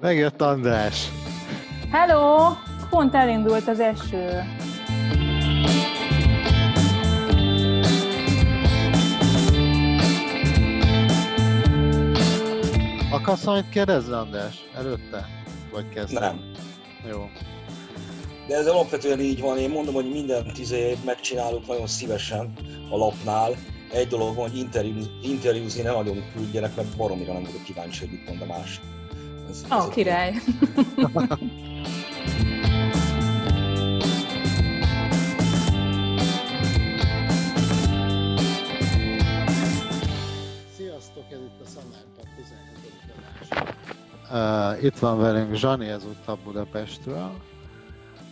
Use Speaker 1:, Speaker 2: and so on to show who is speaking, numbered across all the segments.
Speaker 1: Megjött András.
Speaker 2: Hello! Pont elindult az eső.
Speaker 1: Akarsz valamit kérdezni, András? Előtte? Vagy kezdve?
Speaker 3: Nem.
Speaker 1: Jó.
Speaker 3: De ez alapvetően így van. Én mondom, hogy minden tizé megcsinálok nagyon szívesen a lapnál. Egy dolog van, hogy interjú, interjúzni nem nagyon küldjenek, mert baromira nem vagyok kíváncsi, hogy mit mond a más.
Speaker 2: Ez, Ó, oh, király.
Speaker 1: Sziasztok, ez itt a Szamárpad 17. adás. Uh, itt van velünk Zsani ezúttal Budapestről,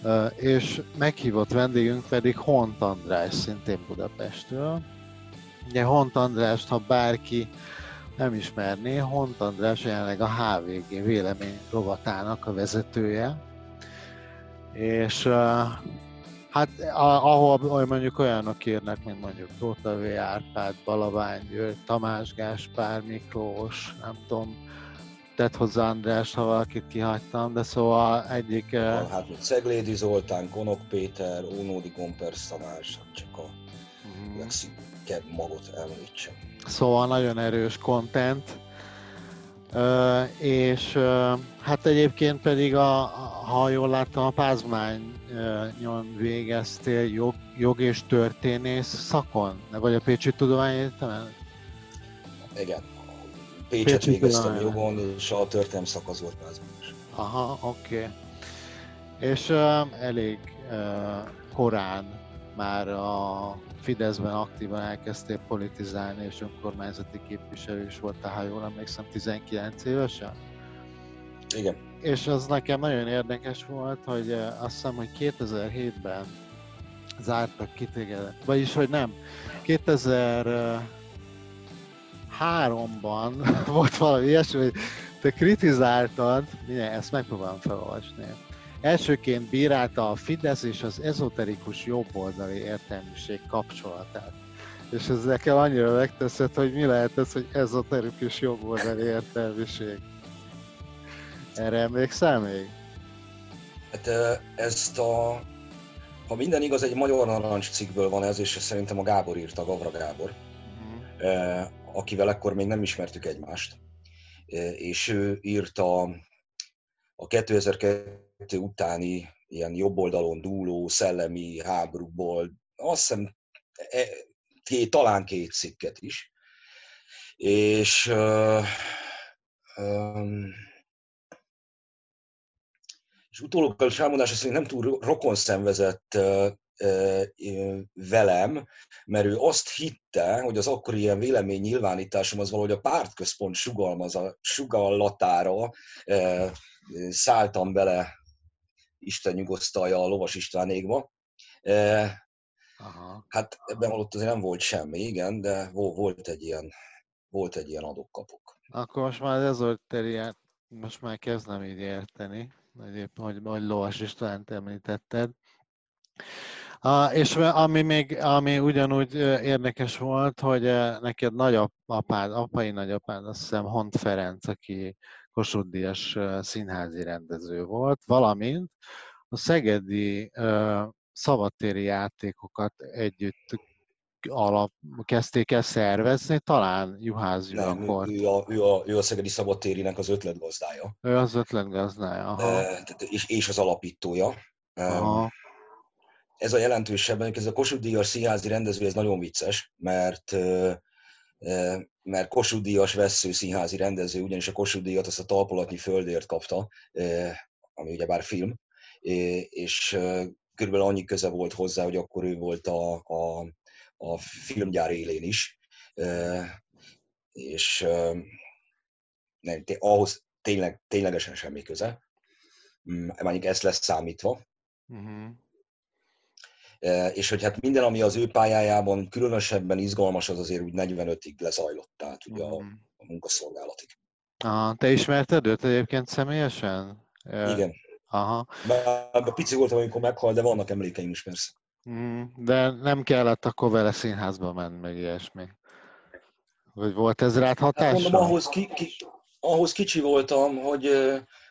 Speaker 1: uh, és meghívott vendégünk pedig Hont András, szintén Budapestről. Ugye Hont Andrást, ha bárki nem ismerné, Hont András jelenleg a HVG vélemény rovatának a vezetője, és hát ahol mondjuk olyanok írnak, mint mondjuk Tóta V. Árpád, Balavány György, Tamás Gáspár, Miklós, nem tudom, tett hozzá András, ha valakit kihagytam, de szóval egyik...
Speaker 3: Hát Ceglédi Zoltán, Konok Péter, Ónódi Gompers Tamás, csak a uh-huh. legszűkebb magot említsem.
Speaker 1: Szóval nagyon erős content, és hát egyébként pedig, a, ha jól láttam, a Pázmányon végeztél jog, jog és történész szakon, vagy a Pécsi Tudományegyetemen?
Speaker 3: Igen, Pécset Pécsi végeztem jogon, és a történelem szak az volt Pázmányos.
Speaker 1: Aha, oké. Okay. És uh, elég uh, korán már a Fideszben aktívan elkezdtél politizálni, és önkormányzati képviselő is volt, ha jól emlékszem, 19 évesen?
Speaker 3: Igen.
Speaker 1: És az nekem nagyon érdekes volt, hogy eh, azt hiszem, hogy 2007-ben zártak ki téged, vagyis, hogy nem, 2003-ban volt valami ilyesmi, hogy te kritizáltad, mindjárt ezt megpróbálom felolvasni, Elsőként bírálta a Fidesz és az ezoterikus jobboldali értelmiség kapcsolatát. És ez nekem annyira megteszett, hogy mi lehet ez, hogy ezoterikus jobboldali értelmiség. Erre emlékszel még?
Speaker 3: Hát ezt a... Ha minden igaz, egy Magyar Narancs cikkből van ez, és szerintem a Gábor írta, Gavra Gábor, uh-huh. akivel ekkor még nem ismertük egymást. És ő írta a 2002 utáni ilyen jobb oldalon dúló szellemi háborúból, azt hiszem e, két, talán két cikket is. És uh, um, és utólagos elmondása szerint nem túl rokon szenvezett uh, velem, mert ő azt hitte, hogy az akkori ilyen vélemény nyilvánításom az valahogy a pártközpont sugallatára uh, szálltam bele Isten nyugosztalja a Lovas Istvánékba. E, Aha. Hát ebben alatt azért nem volt semmi, igen, de volt egy ilyen, volt egy ilyen adok-kapok.
Speaker 1: Akkor most már ez volt terület, most már kezdem így érteni, hogy, hogy, hogy Lovas Istvánt említetted. A, és ami még, ami ugyanúgy érdekes volt, hogy neked nagyapád, apai nagyapád, azt hiszem Hont Ferenc, aki Kossuth Díjas színházi rendező volt, valamint a szegedi szabadtéri játékokat együtt alap, kezdték el szervezni, talán Juhász
Speaker 3: akkor. Ő, a, ő, a, ő a Szegedi Szabadtérinek az ötletgazdája.
Speaker 1: Ő az ötletgazdája, aha.
Speaker 3: E, és, és az alapítója. Aha. Ez a jelentősebb, ez a Kossuth Díjas színházi rendező, ez nagyon vicces, mert mert Kossuth Díjas vesző színházi rendező, ugyanis a Kossuth Díjat azt a talpolatnyi földért kapta, ami ugyebár film, és körülbelül annyi köze volt hozzá, hogy akkor ő volt a, a, a filmgyár élén is, és nem, ahhoz tényleg, ténylegesen semmi köze. Mondjuk ezt lesz számítva. Uh-huh és hogy hát minden, ami az ő pályájában különösebben izgalmas, az azért úgy 45-ig lezajlott, tehát ugye a, mhm. a munkaszolgálatig.
Speaker 1: Aha, te ismerted őt egyébként személyesen?
Speaker 3: Igen. Aha. Bár pici voltam, amikor meghalt, de vannak emlékeim is persze.
Speaker 1: Mm, de nem kellett akkor vele színházba menni, meg ilyesmi. Vagy volt ez rád hatása? Hát
Speaker 3: mondom, ahhoz ki, ki, ahhoz kicsi voltam, hogy,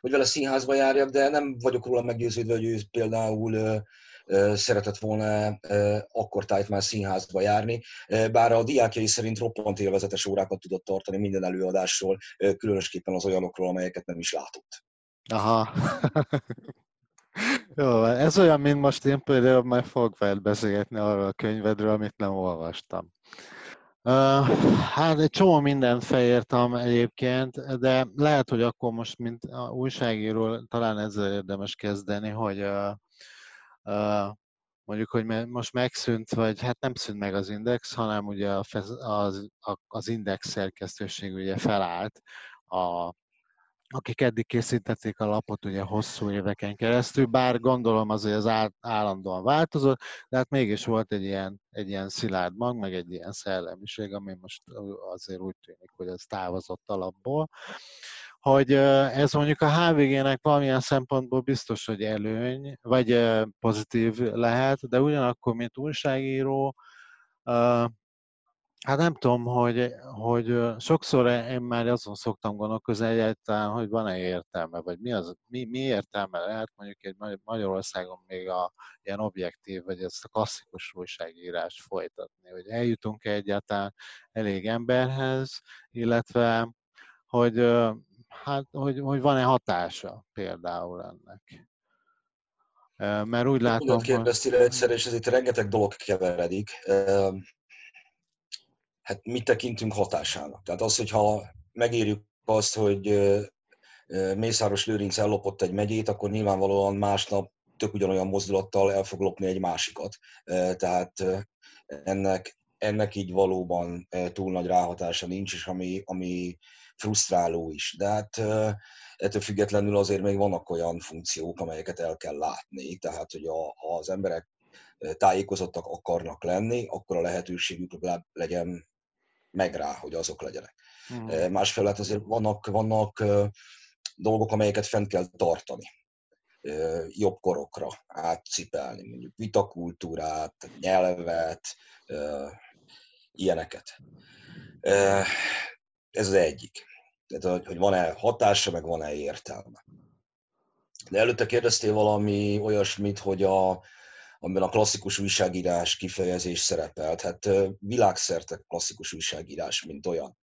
Speaker 3: hogy vele színházba járjak, de nem vagyok róla meggyőződve, hogy ő például szeretett volna akkor tájt már színházba járni, bár a diákjai szerint roppant élvezetes órákat tudott tartani minden előadásról, különösképpen az olyanokról, amelyeket nem is látott.
Speaker 1: Aha. Jó, ez olyan, mint most én például majd fogok veled beszélgetni arról a könyvedről, amit nem olvastam. Hát egy csomó mindent felírtam egyébként, de lehet, hogy akkor most, mint újságíró, talán ezzel érdemes kezdeni, hogy uh, mondjuk, hogy most megszűnt, vagy hát nem szűnt meg az index, hanem ugye az, az index szerkesztőség ugye felállt a akik eddig készítették a lapot ugye hosszú éveken keresztül, bár gondolom azért az állandóan változott, de hát mégis volt egy ilyen, egy ilyen szilárd mag, meg egy ilyen szellemiség, ami most azért úgy tűnik, hogy ez távozott alapból. Hogy ez mondjuk a HVG-nek valamilyen szempontból biztos, hogy előny, vagy pozitív lehet, de ugyanakkor, mint újságíró, Hát nem tudom, hogy, hogy sokszor én már azon szoktam gondolkozni egyáltalán, hogy van-e értelme, vagy mi, az, mi, mi értelme lehet mondjuk egy Magyarországon még a ilyen objektív, vagy ezt a klasszikus újságírást folytatni, hogy eljutunk-e egyáltalán elég emberhez, illetve hogy, hát, hogy, hogy van-e hatása például ennek. Mert úgy látom,
Speaker 3: hogy... kérdeztél egyszer, és ez itt rengeteg dolog keveredik hát mit tekintünk hatásának. Tehát az, hogyha megérjük azt, hogy Mészáros Lőrinc ellopott egy megyét, akkor nyilvánvalóan másnap tök ugyanolyan mozdulattal el fog lopni egy másikat. Tehát ennek, ennek így valóban túl nagy ráhatása nincs, és ami, ami frusztráló is. De hát ettől függetlenül azért még vannak olyan funkciók, amelyeket el kell látni. Tehát, hogy a, ha az emberek tájékozottak akarnak lenni, akkor a lehetőségük legyen meg rá, hogy azok legyenek. Hmm. Másfelett azért vannak, vannak dolgok, amelyeket fent kell tartani jobb korokra átcipelni, mondjuk vitakultúrát, nyelvet, ilyeneket. Ez az egyik. Tehát, hogy van-e hatása, meg van-e értelme. De előtte kérdeztél valami olyasmit, hogy a, amiben a klasszikus újságírás kifejezés szerepelt. Hát világszerte klasszikus újságírás, mint olyan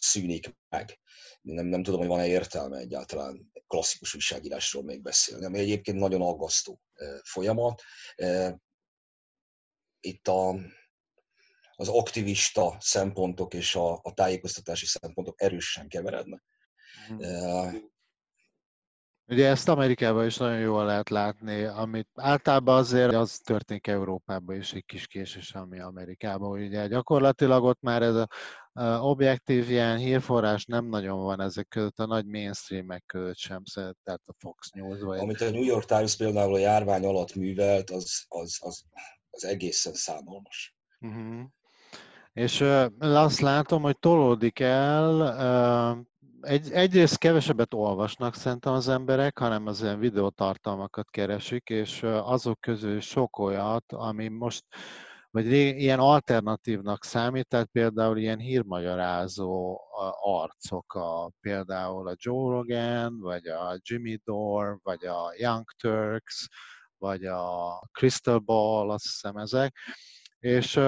Speaker 3: szűnik meg. Nem, nem tudom, hogy van-e értelme egyáltalán klasszikus újságírásról még beszélni, ami egyébként nagyon aggasztó folyamat. Itt a, az aktivista szempontok és a, a tájékoztatási szempontok erősen keverednek. Mm.
Speaker 1: Ugye ezt Amerikában is nagyon jól lehet látni, amit általában azért az történik Európában is egy kis késés, ami Amerikában. Ugye gyakorlatilag ott már ez a, objektív ilyen hírforrás nem nagyon van ezek között, a nagy mainstreamek között sem, tehát a Fox News. Vagy...
Speaker 3: Amit a New York Times például a járvány alatt művelt, az, az, az, az egészen számolmas. Uh-huh.
Speaker 1: És azt látom, hogy tolódik el, egy, egyrészt kevesebbet olvasnak szerintem az emberek, hanem az ilyen videótartalmakat keresik, és azok közül sok olyat, ami most vagy ilyen alternatívnak számít, tehát például ilyen hírmagyarázó arcok, a, például a Joe Rogan, vagy a Jimmy Dore, vagy a Young Turks, vagy a Crystal Ball, azt hiszem ezek, és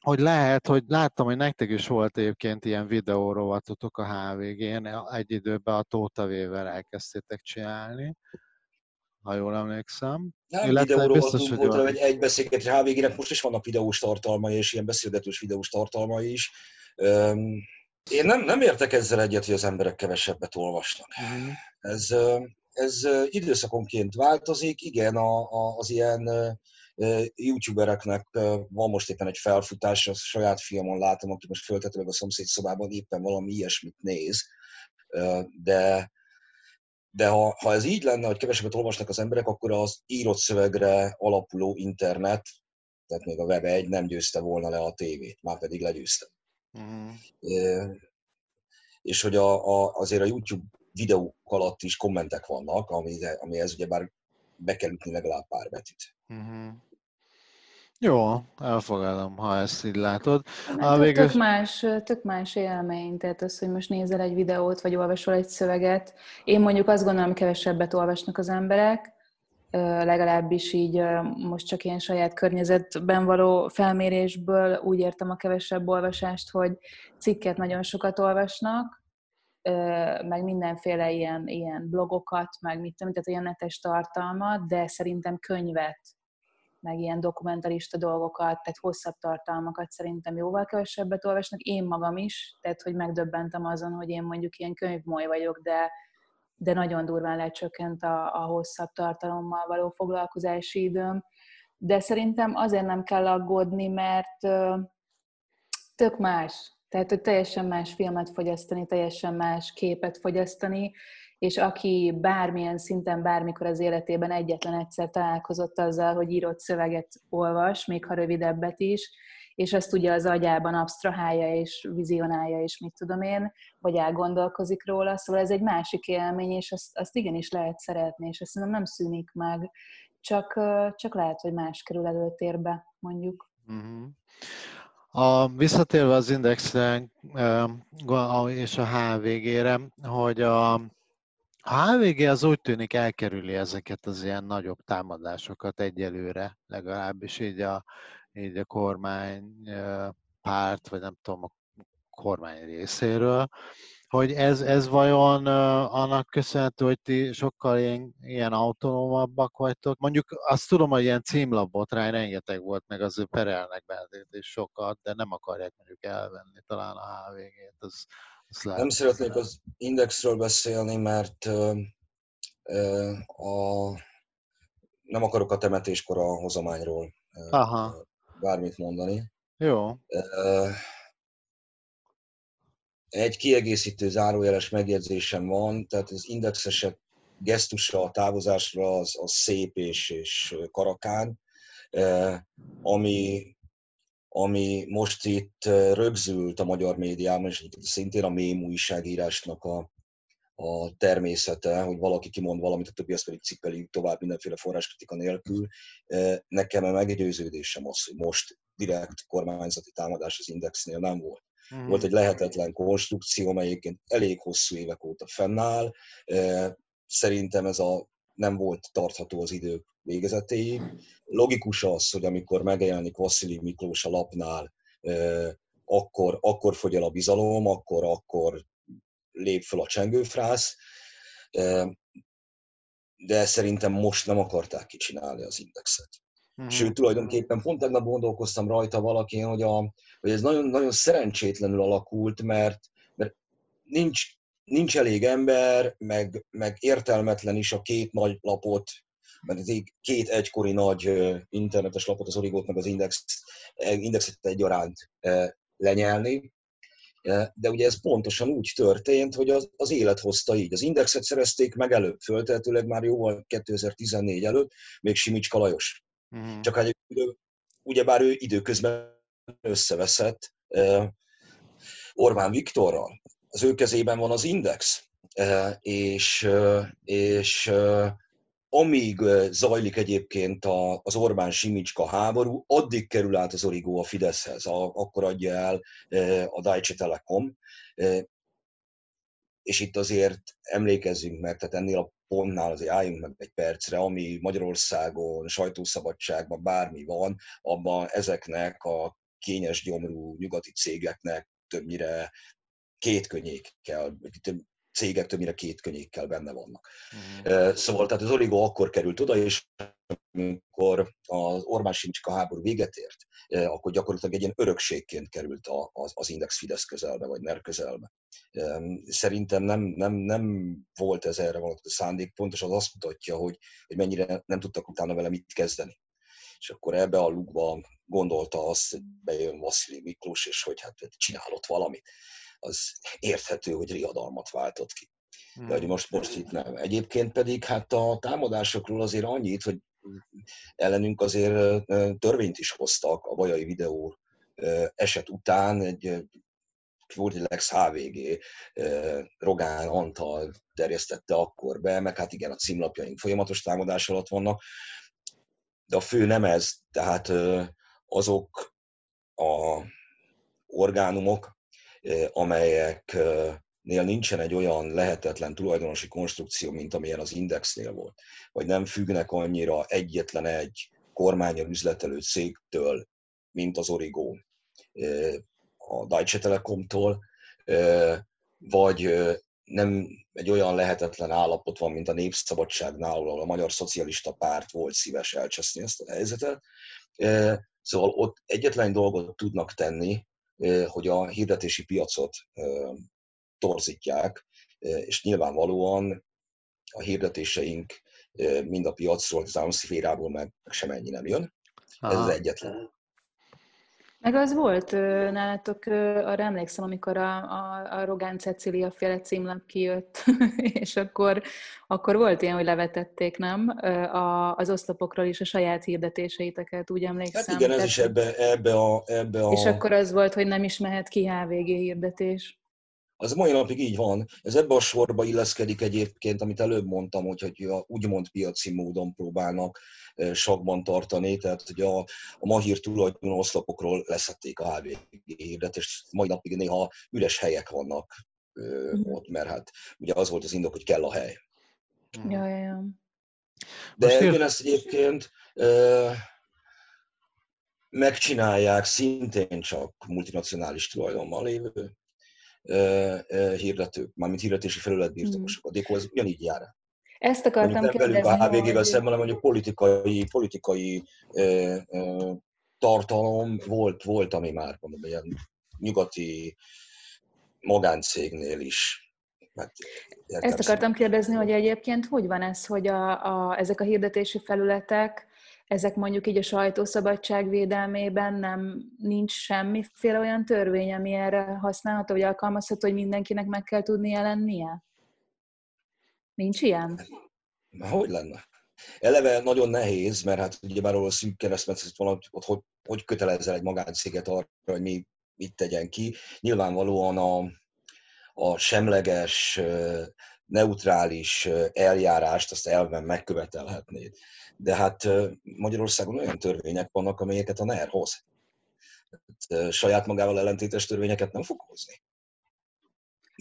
Speaker 1: hogy lehet, hogy láttam, hogy nektek is volt egyébként ilyen videórovatotok a HVG-n, egy időben a Tóta Vével elkezdtétek csinálni, ha jól emlékszem.
Speaker 3: Nem Illetve biztos, hogy volt, egy, egy beszélgetés HVG-nek most is vannak videós tartalmai, és ilyen beszélgetős videós tartalmai is. Én nem, nem értek ezzel egyet, hogy az emberek kevesebbet olvasnak. Uh-huh. Ez, ez időszakonként változik, igen, a, a, az ilyen youtubereknek van most éppen egy felfutás, a saját fiamon látom, aki most föltette meg a szomszéd szobában, éppen valami ilyesmit néz, de de ha, ha ez így lenne, hogy kevesebbet olvasnak az emberek, akkor az írott szövegre alapuló internet, tehát még a Web 1 nem győzte volna le a tévét, már pedig legyőzte. Uh-huh. És hogy a, a, azért a YouTube videók alatt is kommentek vannak, ami, amihez ugye bár be kell ütni legalább pár betűt. Uh-huh.
Speaker 1: Jó, elfogadom, ha ezt így látod.
Speaker 2: A végül... tök, más, tök más élmény, tehát az, hogy most nézel egy videót, vagy olvasol egy szöveget. Én mondjuk azt gondolom, kevesebbet olvasnak az emberek, legalábbis így most csak ilyen saját környezetben való felmérésből úgy értem a kevesebb olvasást, hogy cikket nagyon sokat olvasnak, meg mindenféle ilyen, ilyen blogokat, meg mit tudom, tehát olyan netes tartalmat, de szerintem könyvet meg ilyen dokumentarista dolgokat, tehát hosszabb tartalmakat szerintem jóval kevesebbet olvasnak. Én magam is, tehát hogy megdöbbentem azon, hogy én mondjuk ilyen könyvmoly vagyok, de, de nagyon durván lecsökkent a, a hosszabb tartalommal való foglalkozási időm. De szerintem azért nem kell aggódni, mert tök más. Tehát, hogy teljesen más filmet fogyasztani, teljesen más képet fogyasztani, és aki bármilyen szinten, bármikor az életében egyetlen egyszer találkozott azzal, hogy írott szöveget olvas, még ha rövidebbet is, és azt ugye az agyában absztrahálja és vizionálja, és mit tudom én, vagy elgondolkozik róla, szóval ez egy másik élmény, és azt, azt igenis lehet szeretni, és azt nem szűnik meg, csak, csak lehet, hogy más kerül előtérbe, mondjuk. Uh-huh.
Speaker 1: A, visszatérve az indexre és a HVG-re, hogy a, a HVG az úgy tűnik elkerüli ezeket az ilyen nagyobb támadásokat egyelőre, legalábbis így a, így a kormány párt, vagy nem tudom, a kormány részéről, hogy ez, ez vajon annak köszönhető, hogy ti sokkal ilyen, ilyen autonómabbak vagytok. Mondjuk azt tudom, hogy ilyen címlapbotrány rengeteg volt, meg az perelnek bennét és sokat, de nem akarják mondjuk elvenni talán a HVG-t. Az,
Speaker 3: nem szeretnék az indexről beszélni, mert a, nem akarok a temetéskor a hozományról Aha. bármit mondani.
Speaker 1: Jó.
Speaker 3: Egy kiegészítő zárójeles megjegyzésem van, tehát az indexesek gesztusa a távozásra az, az szép és, és karakán, ami ami most itt rögzült a magyar médiában, és szintén a mém újságírásnak a, a természete, hogy valaki kimond valamit, a többi azt pedig cikkeli tovább mindenféle forráskritika nélkül. Nekem a meggyőződésem az, hogy most direkt kormányzati támadás az Indexnél nem volt. Mm. Volt egy lehetetlen konstrukció, mely egyébként elég hosszú évek óta fennáll. Szerintem ez a nem volt tartható az idők végezetéig. Logikus az, hogy amikor megjelenik Vasszili Miklós a lapnál, akkor, akkor fogy el a bizalom, akkor, akkor lép fel a csengőfrász, de szerintem most nem akarták kicsinálni az indexet. Uh-huh. Sőt, tulajdonképpen pont tegnap gondolkoztam rajta valakin, hogy, a, hogy ez nagyon, nagyon szerencsétlenül alakult, mert, mert nincs, nincs elég ember, meg, meg értelmetlen is a két nagy lapot mert ez két egykori nagy internetes lapot, az Origót meg az Index, Indexet egyaránt lenyelni. De ugye ez pontosan úgy történt, hogy az, az élet hozta így. Az Indexet szerezték meg előbb, föltehetőleg már jóval 2014 előtt, még Simicska Lajos. Uh-huh. Csak egy, ugyebár ő időközben összeveszett Orbán Viktorral. Az ő kezében van az Index, és, és amíg zajlik egyébként az Orbán Simicska háború, addig kerül át az origó a Fideszhez, akkor adja el a Deutsche Telekom. És itt azért emlékezzünk meg, tehát ennél a pontnál azért álljunk meg egy percre, ami Magyarországon, sajtószabadságban bármi van, abban ezeknek a kényes gyomrú nyugati cégeknek többnyire két könnyékkel, cégek többnyire két könyékkel benne vannak. Uh-huh. Szóval tehát az Origo akkor került oda, és amikor az Orbán Simcska háború véget ért, akkor gyakorlatilag egy ilyen örökségként került az, az Index Fidesz közelbe, vagy NER közelbe. Szerintem nem, nem, nem volt ez erre vonatkozó szándék, pontosan az azt mutatja, hogy, hogy mennyire nem tudtak utána vele mit kezdeni. És akkor ebbe a lukba gondolta azt, hogy bejön Vasszili Miklós, és hogy hát csinálott valamit az érthető, hogy riadalmat váltott ki. De hogy hmm. most, most itt nem. Egyébként pedig hát a támadásokról azért annyit, hogy ellenünk azért törvényt is hoztak a Vajai videó eset után, egy volt egy Lex HVG, Rogán Antal terjesztette akkor be, meg hát igen, a címlapjaink folyamatos támadás alatt vannak, de a fő nem ez, tehát azok a orgánumok, amelyeknél nincsen egy olyan lehetetlen tulajdonosi konstrukció, mint amilyen az Indexnél volt, vagy nem függnek annyira egyetlen egy kormányon üzletelő cégtől, mint az Origo a Deutsche Telekomtól, vagy nem egy olyan lehetetlen állapot van, mint a Népszabadságnál, ahol a Magyar Szocialista Párt volt szíves elcseszni ezt a helyzetet. Szóval ott egyetlen dolgot tudnak tenni, hogy a hirdetési piacot torzítják, és nyilvánvalóan a hirdetéseink mind a piacról, az államszférából meg sem ennyi nem jön. Ez az egyetlen.
Speaker 2: Meg az volt nálatok, arra emlékszem, amikor a, a, a Rogán Cecília féle címlap kijött, és akkor, akkor volt ilyen, hogy levetették, nem? A, az oszlopokról is a saját hirdetéseiteket, úgy emlékszem.
Speaker 3: Hát igen, ez is ebbe, ebbe, a, ebbe a...
Speaker 2: És akkor az volt, hogy nem is mehet ki HVG hirdetés.
Speaker 3: Az mai napig így van. Ez ebbe a sorba illeszkedik egyébként, amit előbb mondtam, hogy, hogy a úgymond piaci módon próbálnak sakban tartani, tehát hogy a, a Mahír tulajdonú oszlopokról leszették a HVG hirdetést, mai napig néha üres helyek vannak mm. ott, mert hát ugye az volt az indok, hogy kell a hely.
Speaker 2: Ja, ja, ja.
Speaker 3: De ugyanezt egyébként ö, megcsinálják szintén csak multinacionális tulajdonban lévő hirdetők, mármint hirdetési felület birtokosok. A Déko az ugyanígy jár.
Speaker 2: Ezt akartam
Speaker 3: mondjuk kérdezni. a HVG-vel szemben, hanem mondjuk politikai, politikai ö, ö, tartalom volt, volt, ami már mondom, ilyen nyugati magáncégnél is.
Speaker 2: Hát, Ezt akartam kérdezni, hogy egyébként hogy van ez, hogy a, a, ezek a hirdetési felületek ezek mondjuk így a sajtószabadság védelmében nem nincs semmiféle olyan törvény, ami erre használható, vagy alkalmazható, hogy mindenkinek meg kell tudni jelennie? Nincs ilyen?
Speaker 3: Hogy lenne? Eleve nagyon nehéz, mert hát ugye már a szűk keresztmetszet van, hogy, hogy, hogy kötelezzel egy magáncéget arra, hogy mi mit tegyen ki. Nyilvánvalóan a, a semleges, neutrális eljárást azt elven megkövetelhetnéd de hát Magyarországon olyan törvények vannak, amelyeket a NER hoz. Hát, saját magával ellentétes törvényeket nem fog hozni.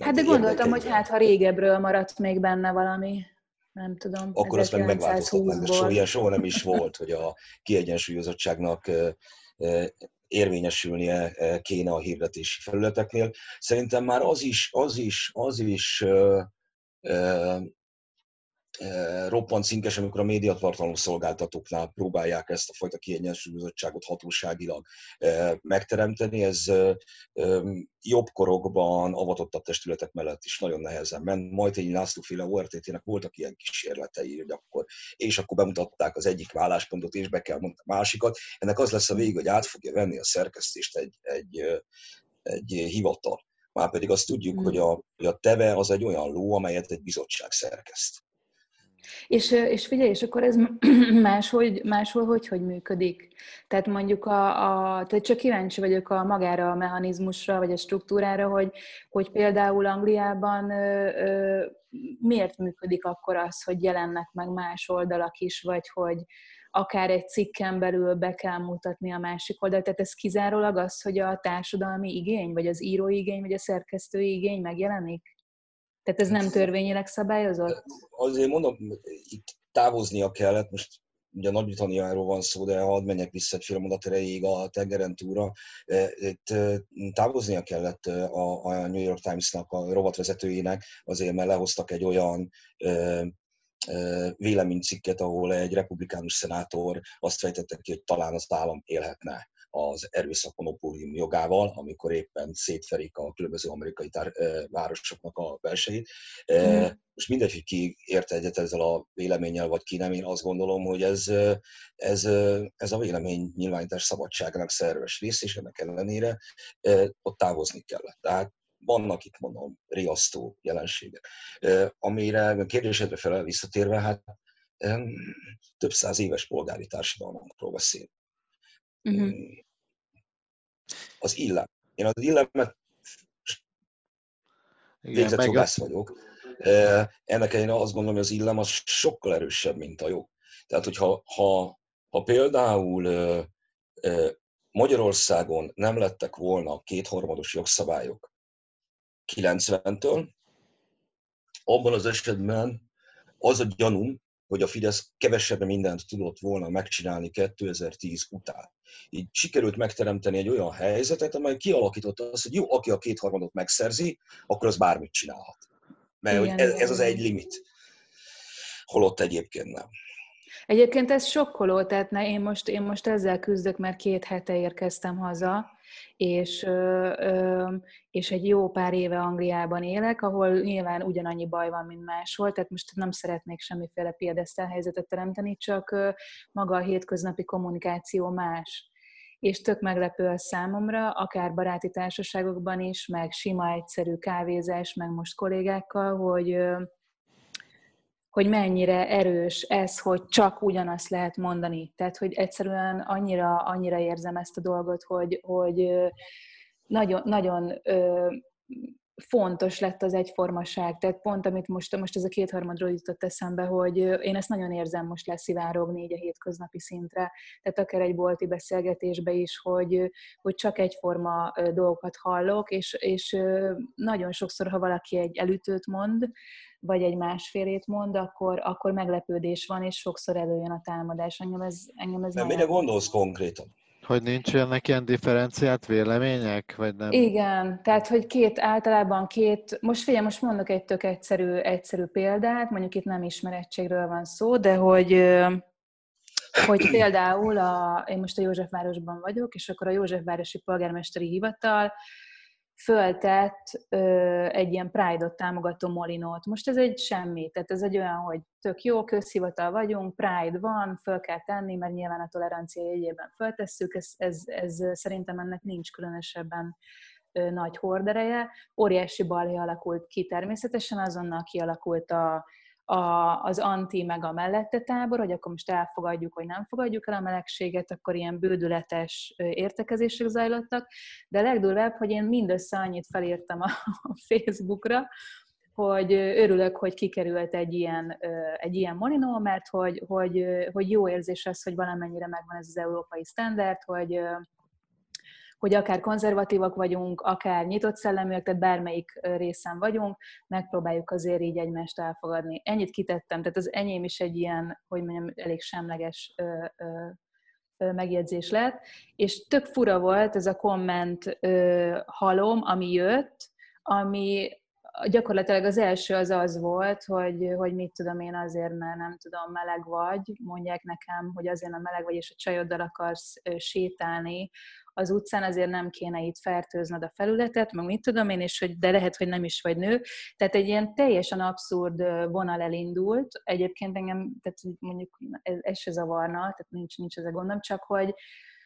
Speaker 2: Hát de gondoltam, hogy hát ha régebről maradt még benne valami, nem tudom.
Speaker 3: Akkor azt meg megváltoztatnánk, de soha, ilyen soha nem is volt, hogy a kiegyensúlyozottságnak érvényesülnie kéne a hirdetési felületeknél. Szerintem már az is, az is, az is roppant cinkes, amikor a médiatartalom szolgáltatóknál próbálják ezt a fajta kiegyensúlyozottságot hatóságilag megteremteni. Ez jobb korokban avatottabb testületek mellett is nagyon nehezen ment. Majd egy Lászlóféle ORTT-nek voltak ilyen kísérletei, hogy akkor, és akkor bemutatták az egyik válláspontot, és be kell mondani a másikat. Ennek az lesz a vég, hogy át fogja venni a szerkesztést egy, egy, egy hivatal. Már pedig azt tudjuk, hmm. hogy, a, hogy a TEVE az egy olyan ló, amelyet egy bizottság szerkeszt.
Speaker 2: És, és figyelj, és akkor ez máshogy, máshol hogy, hogy működik? Tehát mondjuk a, a tehát csak kíváncsi vagyok a magára a mechanizmusra, vagy a struktúrára, hogy, hogy például Angliában ö, ö, miért működik akkor az, hogy jelennek meg más oldalak is, vagy hogy akár egy cikken belül be kell mutatni a másik oldalt. Tehát ez kizárólag az, hogy a társadalmi igény, vagy az írói igény, vagy a szerkesztői igény megjelenik? Tehát ez nem törvényileg szabályozott?
Speaker 3: Azért mondom, itt távoznia kellett, most ugye Nagy-Britanniáról van szó, de hadd menjek vissza egy fél mondat erejéig a tengeren túra. E, itt e, távoznia kellett a, a New York Times-nak, a rovatvezetőjének, azért mert lehoztak egy olyan e, véleménycikket, ahol egy republikánus szenátor azt fejtette ki, hogy talán az állam élhetne az erőszak monopólium jogával, amikor éppen szétverik a különböző amerikai tár, városoknak a belsejét. Mm. Most mindegy, hogy ki érte egyet ezzel a véleménnyel, vagy ki nem, én azt gondolom, hogy ez, ez, ez a vélemény nyilvánítás szabadságának szerves rész, és ennek ellenére ott távozni kellett. Tehát vannak itt mondom riasztó jelenségek. Amire kérdésedre felel visszatérve, hát több száz éves polgári társadalmakról beszélünk. Uh-huh. Az illem. Én az illemet végzett jogász vagyok. Ennek én azt gondolom, hogy az illem az sokkal erősebb, mint a jog. Tehát, hogyha ha, ha például Magyarországon nem lettek volna kétharmados jogszabályok 90-től, abban az esetben az a gyanúm, hogy a Fidesz kevesebb mindent tudott volna megcsinálni 2010 után. Így sikerült megteremteni egy olyan helyzetet, amely kialakította azt, hogy jó, aki a kétharmadot megszerzi, akkor az bármit csinálhat. Mert Igen, hogy ez, ez az egy limit. Holott egyébként nem.
Speaker 2: Egyébként ez sokkoló, tehát ne, én, most, én most ezzel küzdök, mert két hete érkeztem haza, és, és egy jó pár éve Angliában élek, ahol nyilván ugyanannyi baj van, mint máshol, tehát most nem szeretnék semmiféle piedesztel helyzetet teremteni, csak maga a hétköznapi kommunikáció más. És tök meglepő a számomra, akár baráti társaságokban is, meg sima egyszerű kávézás, meg most kollégákkal, hogy hogy mennyire erős ez, hogy csak ugyanazt lehet mondani. Tehát, hogy egyszerűen annyira, annyira érzem ezt a dolgot, hogy, hogy nagyon, nagyon fontos lett az egyformaság. Tehát pont, amit most, most ez a kétharmadról jutott eszembe, hogy én ezt nagyon érzem most leszivárogni így a hétköznapi szintre. Tehát akár egy bolti beszélgetésbe is, hogy, hogy csak egyforma dolgokat hallok, és, és nagyon sokszor, ha valaki egy elütőt mond, vagy egy másfélét mond, akkor, akkor meglepődés van, és sokszor előjön a támadás. Engem ez, engem ez
Speaker 3: Nem, mire gondolsz konkrétan?
Speaker 1: Hogy nincsenek ilyen differenciált vélemények, vagy nem?
Speaker 2: Igen, tehát hogy két, általában két, most figyelj, most mondok egy tök egyszerű, egyszerű példát, mondjuk itt nem ismerettségről van szó, de hogy hogy például a, én most a Józsefvárosban vagyok, és akkor a Józsefvárosi Polgármesteri Hivatal föltett ö, egy ilyen Pride-ot támogató molinót. Most ez egy semmi, tehát ez egy olyan, hogy tök jó, közhivatal vagyunk, Pride van, föl kell tenni, mert nyilván a tolerancia jegyében föltesszük, ez, ez, ez szerintem ennek nincs különösebben ö, nagy hordereje. Óriási balhé alakult ki természetesen, azonnal kialakult a, a, az anti meg a mellette tábor, hogy akkor most elfogadjuk, hogy nem fogadjuk el a melegséget, akkor ilyen bődületes értekezések zajlottak, de a legdurvább, hogy én mindössze annyit felírtam a, Facebookra, hogy örülök, hogy kikerült egy ilyen, egy ilyen molinó, mert hogy, hogy, hogy jó érzés az, hogy valamennyire megvan ez az európai standard, hogy, hogy akár konzervatívak vagyunk, akár nyitott szelleműek, tehát bármelyik részen vagyunk, megpróbáljuk azért így egymást elfogadni. Ennyit kitettem, tehát az enyém is egy ilyen, hogy mondjam, elég semleges megjegyzés lett, és tök fura volt ez a komment ö, halom, ami jött, ami gyakorlatilag az első az az volt, hogy, hogy mit tudom én azért, mert nem tudom, meleg vagy, mondják nekem, hogy azért, mert meleg vagy, és a csajoddal akarsz sétálni az utcán, azért nem kéne itt fertőzned a felületet, meg mit tudom én, és hogy de lehet, hogy nem is vagy nő. Tehát egy ilyen teljesen abszurd vonal elindult. Egyébként engem, tehát mondjuk ez, ez se zavarna, tehát nincs, nincs ez a gondom, csak hogy,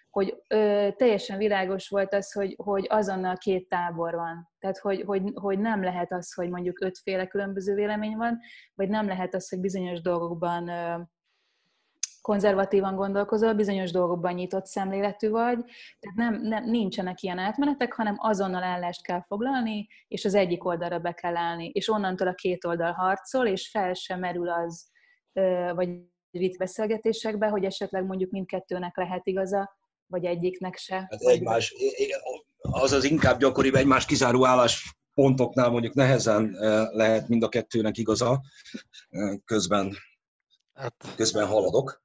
Speaker 2: hogy ö, teljesen világos volt az, hogy, hogy azonnal két tábor van. Tehát, hogy, hogy, hogy nem lehet az, hogy mondjuk ötféle különböző vélemény van, vagy nem lehet az, hogy bizonyos dolgokban ö, konzervatívan gondolkozol, bizonyos dolgokban nyitott szemléletű vagy, tehát nem, nem, nincsenek ilyen átmenetek, hanem azonnal állást kell foglalni, és az egyik oldalra be kell állni, és onnantól a két oldal harcol, és fel sem merül az, vagy vitt beszélgetésekbe, hogy esetleg mondjuk mindkettőnek lehet igaza, vagy egyiknek se.
Speaker 3: Hát egymás, az az inkább gyakoribb egymás kizáró álláspontoknál mondjuk nehezen lehet mind a kettőnek igaza, közben, hát, közben haladok.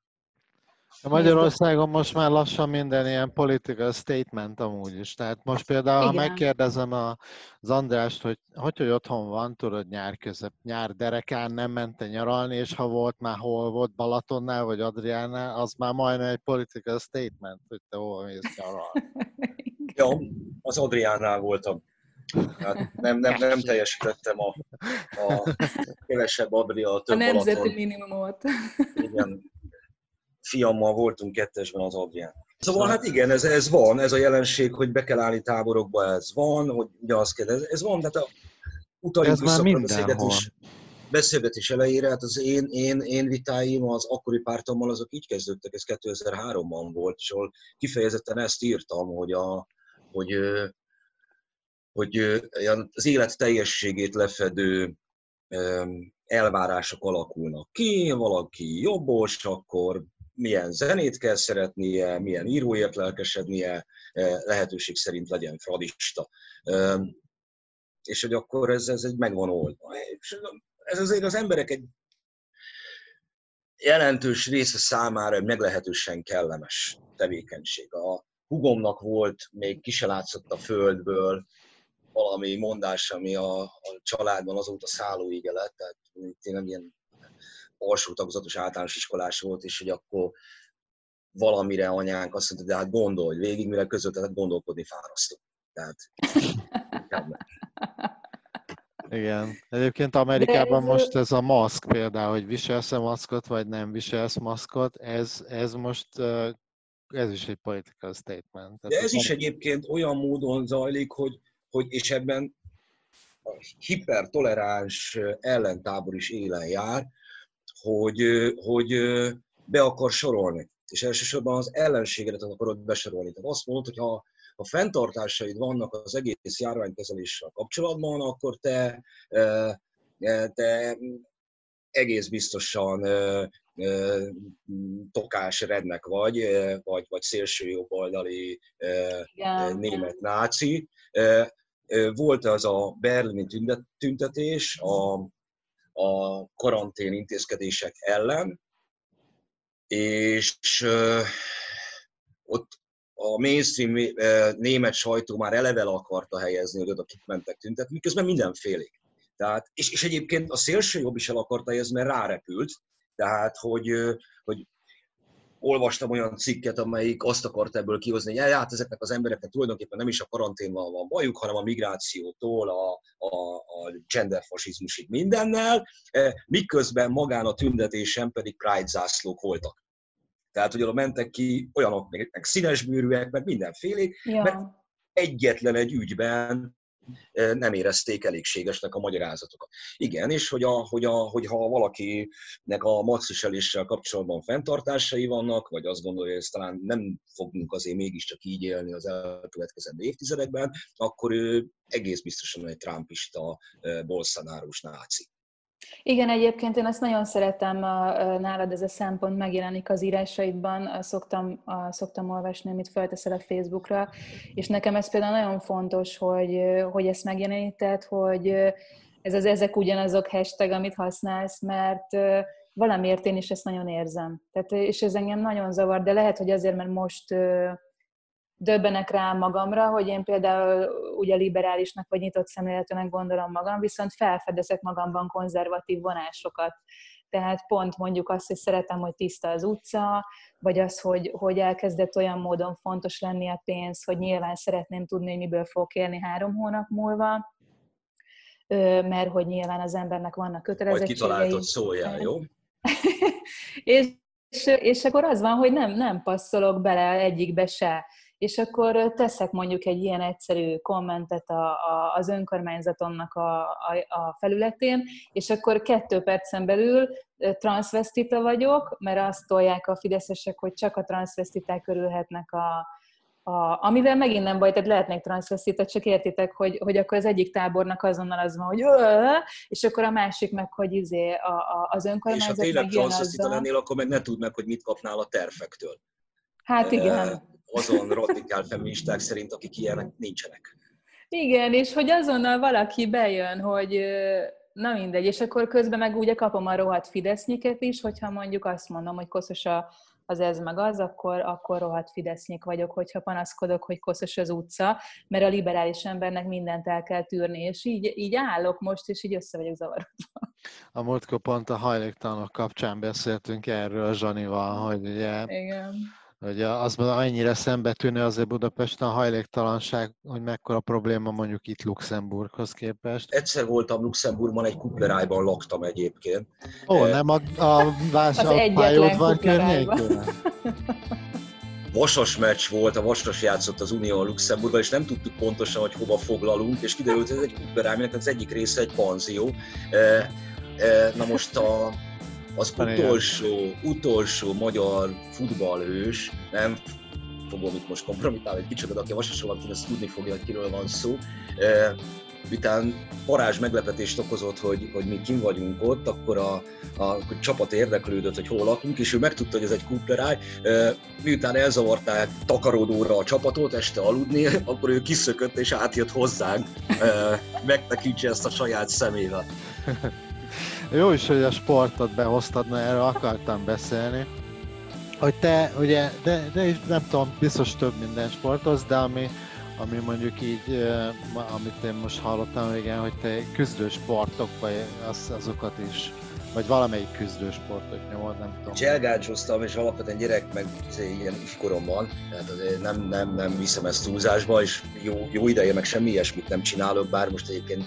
Speaker 1: A Magyarországon most már lassan minden ilyen political statement amúgy is. Tehát most például, Igen. ha megkérdezem az Andrást, hogy hogy, hogy otthon van, tudod, nyár közep, nyár derekán nem mente nyaralni, és ha volt már hol volt, Balatonnál vagy Adriánál, az már majdnem egy political statement, hogy te hol mész nyaralni.
Speaker 3: ja, az Adriánál voltam. Hát nem, nem, nem teljesítettem a, a kevesebb Adria, több
Speaker 2: A nemzeti Balaton. minimumot.
Speaker 3: Igen, fiammal voltunk kettesben az Adrián. Szóval hát igen, ez, ez van, ez a jelenség, hogy be kell állni táborokba, ez van, hogy ugye azt kell, ez, ez van, tehát a, utaljunk vissza a beszélgetés, beszélgetés elejére, hát az én, én, én vitáim az akkori pártommal azok így kezdődtek, ez 2003-ban volt, és ahol kifejezetten ezt írtam, hogy, a, hogy, hogy az élet teljességét lefedő elvárások alakulnak ki, valaki jobbos, akkor milyen zenét kell szeretnie, milyen íróért lelkesednie, lehetőség szerint legyen fradista. És hogy akkor ez, ez egy megvan oldva. És ez azért az emberek egy jelentős része számára egy meglehetősen kellemes tevékenység. A hugomnak volt, még ki se látszott a földből, valami mondás, ami a, a családban azóta szállóige lett, tehát tényleg ilyen alsó tagozatos általános iskolás volt, és hogy akkor valamire anyánk azt mondta, de hát gondolj végig, mire között, tehát gondolkodni fárasztó. Tehát
Speaker 1: Igen. Egyébként Amerikában ez... most ez a maszk például, hogy viselsz-e maszkot, vagy nem viselsz maszkot, ez, ez most ez is egy political statement.
Speaker 3: De ez is egyébként olyan módon zajlik, hogy, hogy és ebben a hipertoleráns ellentábor is élen jár, hogy, hogy be akar sorolni. És elsősorban az ellenségedet akarod besorolni. Tehát azt mondod, hogy ha ha fenntartásaid vannak az egész járványkezeléssel kapcsolatban, akkor te, te egész biztosan tokás rednek vagy, vagy, vagy szélső jobboldali német náci. Volt az a berlini tüntetés a, a karantén intézkedések ellen, és ott a mainstream német sajtó már eleve el akarta helyezni, hogy oda kik mentek tüntetni, miközben mindenfélék. Tehát, és, és egyébként a szélső jobb is el akarta helyezni, mert rárepült, tehát, hogy, hogy olvastam olyan cikket, amelyik azt akart ebből kihozni, hogy hát ezeknek az embereknek tulajdonképpen nem is a karanténval van bajuk, hanem a migrációtól, a, a, a genderfasizmusig mindennel, miközben magán a tüntetésen pedig Pride zászlók voltak. Tehát, hogy oda mentek ki olyanok, meg, meg színesbőrűek, meg mindenfélék, ja. mert egyetlen egy ügyben e, nem érezték elégségesnek a magyarázatokat. Igen, és hogy, a, hogy, a, hogy ha valakinek a marxiseléssel kapcsolatban fenntartásai vannak, vagy azt gondolja, hogy ezt talán nem fogunk azért mégiscsak így élni az elkövetkezendő évtizedekben, akkor ő egész biztosan egy trumpista, bolszanárus náci.
Speaker 2: Igen, egyébként én azt nagyon szeretem, nálad ez a szempont megjelenik az írásaidban, szoktam, szoktam olvasni, amit felteszel a Facebookra, és nekem ez például nagyon fontos, hogy, hogy ezt megjeleníted, hogy ez az ezek ugyanazok hashtag, amit használsz, mert valamiért én is ezt nagyon érzem. Tehát, és ez engem nagyon zavar, de lehet, hogy azért, mert most döbbenek rá magamra, hogy én például ugye liberálisnak vagy nyitott szemléletűnek gondolom magam, viszont felfedezek magamban konzervatív vonásokat. Tehát pont mondjuk azt, hogy szeretem, hogy tiszta az utca, vagy az, hogy, hogy elkezdett olyan módon fontos lenni a pénz, hogy nyilván szeretném tudni, hogy miből fogok élni három hónap múlva, mert hogy nyilván az embernek vannak kötelezettségei.
Speaker 3: Vagy kitaláltad szóljál, jó?
Speaker 2: és, és, és akkor az van, hogy nem, nem passzolok bele egyikbe se és akkor teszek mondjuk egy ilyen egyszerű kommentet a, a, az önkormányzatomnak a, a, a felületén, és akkor kettő percen belül transvestita vagyok, mert azt tolják a fideszesek, hogy csak a transvestiták körülhetnek a, a, amivel megint nem baj, tehát lehetnek transvestita, csak értitek, hogy, hogy akkor az egyik tábornak azonnal az van, hogy és akkor a másik meg, hogy izé a, a, az önkormányzat És ha
Speaker 3: tényleg transvestita lennél, akkor meg ne meg, hogy mit kapnál a terfektől.
Speaker 2: Hát igen
Speaker 3: azon radikál feministák szerint, akik ilyenek nincsenek.
Speaker 2: Igen, és hogy azonnal valaki bejön, hogy na mindegy, és akkor közben meg ugye kapom a rohadt fidesznyiket is, hogyha mondjuk azt mondom, hogy koszos a, az ez meg az, akkor, akkor rohadt fidesznyik vagyok, hogyha panaszkodok, hogy koszos az utca, mert a liberális embernek mindent el kell tűrni, és így, így állok most, és így össze vagyok zavarodva.
Speaker 1: A múltkor pont a hajléktalanok kapcsán beszéltünk erről Zsanival, hogy ugye
Speaker 2: Igen
Speaker 1: hogy az annyira szembetűnő azért Budapesten a hajléktalanság, hogy mekkora probléma mondjuk itt Luxemburghoz képest.
Speaker 3: Egyszer voltam Luxemburgban, egy kuplerájban laktam egyébként.
Speaker 1: Ó, eh, nem a, a vásárpályaudvar környékén?
Speaker 3: Vasas meccs volt, a Vasas játszott az Unió Luxemburgban, és nem tudtuk pontosan, hogy hova foglalunk, és kiderült, hogy ez egy kupleráj, az egyik része egy panzió. Eh, eh, na most a, az utolsó, utolsó magyar futballhős, nem fogom itt most kompromitálni egy kicsit, aki a Vasas alatt ezt tudni fogja, hogy kiről van szó, miután parázs meglepetést okozott, hogy, hogy mi kim vagyunk ott, akkor a, a csapat érdeklődött, hogy hol lakunk, és ő megtudta, hogy ez egy kupleráj. Miután elzavarták takaródóra a csapatot este aludni, akkor ő kiszökött és átjött hozzánk, megtekintse ezt a saját szemével.
Speaker 1: Jó is, hogy a sportot behoztad, mert erről akartam beszélni. Hogy te, ugye, de, de is nem tudom, biztos több minden sportoz, de ami, ami mondjuk így, amit én most hallottam, igen, hogy te küzdősportok, vagy az, azokat is, vagy valamelyik küzdősportot nyomod, nem tudom.
Speaker 3: Cselgácsoztam, és alapvetően gyerek, meg ilyen ifkoromban, tehát azért nem, nem, nem viszem ezt túlzásba, és jó, jó ideje, meg semmi ilyesmit nem csinálok, bár most egyébként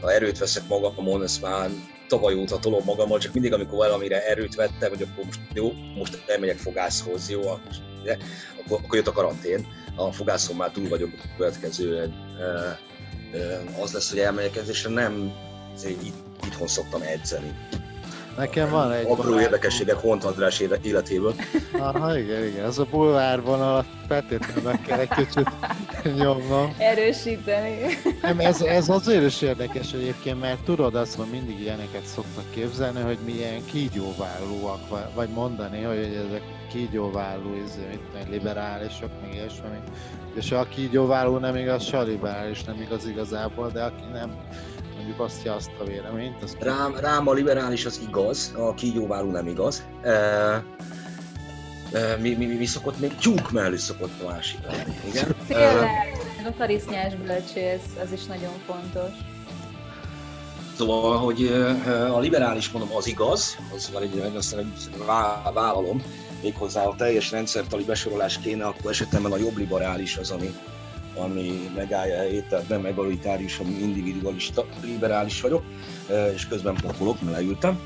Speaker 3: ha erőt veszek magamon, ezt már tavaly óta tolom magammal, csak mindig, amikor valamire erőt vettem, hogy akkor most jó, most elmegyek fogászhoz, jó, akkor, akkor jött a karantén, a fogászon már túl vagyok a következő, az lesz, hogy elmegyek edzésre, nem itt, itthon szoktam edzeni.
Speaker 1: Nekem van egy...
Speaker 3: Apró érdekességek Hont András életéből.
Speaker 1: Aha, igen, igen. Ez a bulvár vonalat feltétlenül meg kell egy kicsit nyomnom.
Speaker 2: Erősíteni.
Speaker 1: Nem, ez, ez azért is érdekes egyébként, mert tudod azt, hogy mindig ilyeneket szoktak képzelni, hogy milyen kígyóvállóak, vagy mondani, hogy ezek kígyóválló, mit liberálisok, meg ilyesmi. És a kígyóválló nem igaz, se a liberális nem igaz igazából, de aki nem mondjuk osztja azt a véleményt. Azt
Speaker 3: rám, rám a liberális az igaz, a kígyóváló nem igaz. E, e, mi, mi, mi, mi szokott még tyúk mellé szokott a másik lenni, igen?
Speaker 2: Tényleg, a farisznyás bölcsész, az is nagyon fontos.
Speaker 3: Szóval, hogy a liberális mondom, az igaz, az van egy, azt vállalom, méghozzá a teljes rendszertali besorolás kéne, akkor esetemben a jobb liberális az, ami, ami megállja a helyét, tehát nem egalitárius, hanem individualista, liberális vagyok, és közben pakolok, mert leültem.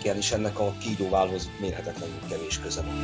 Speaker 3: Igen, és ennek a kígyóválhoz mérhetetlenül kevés köze van.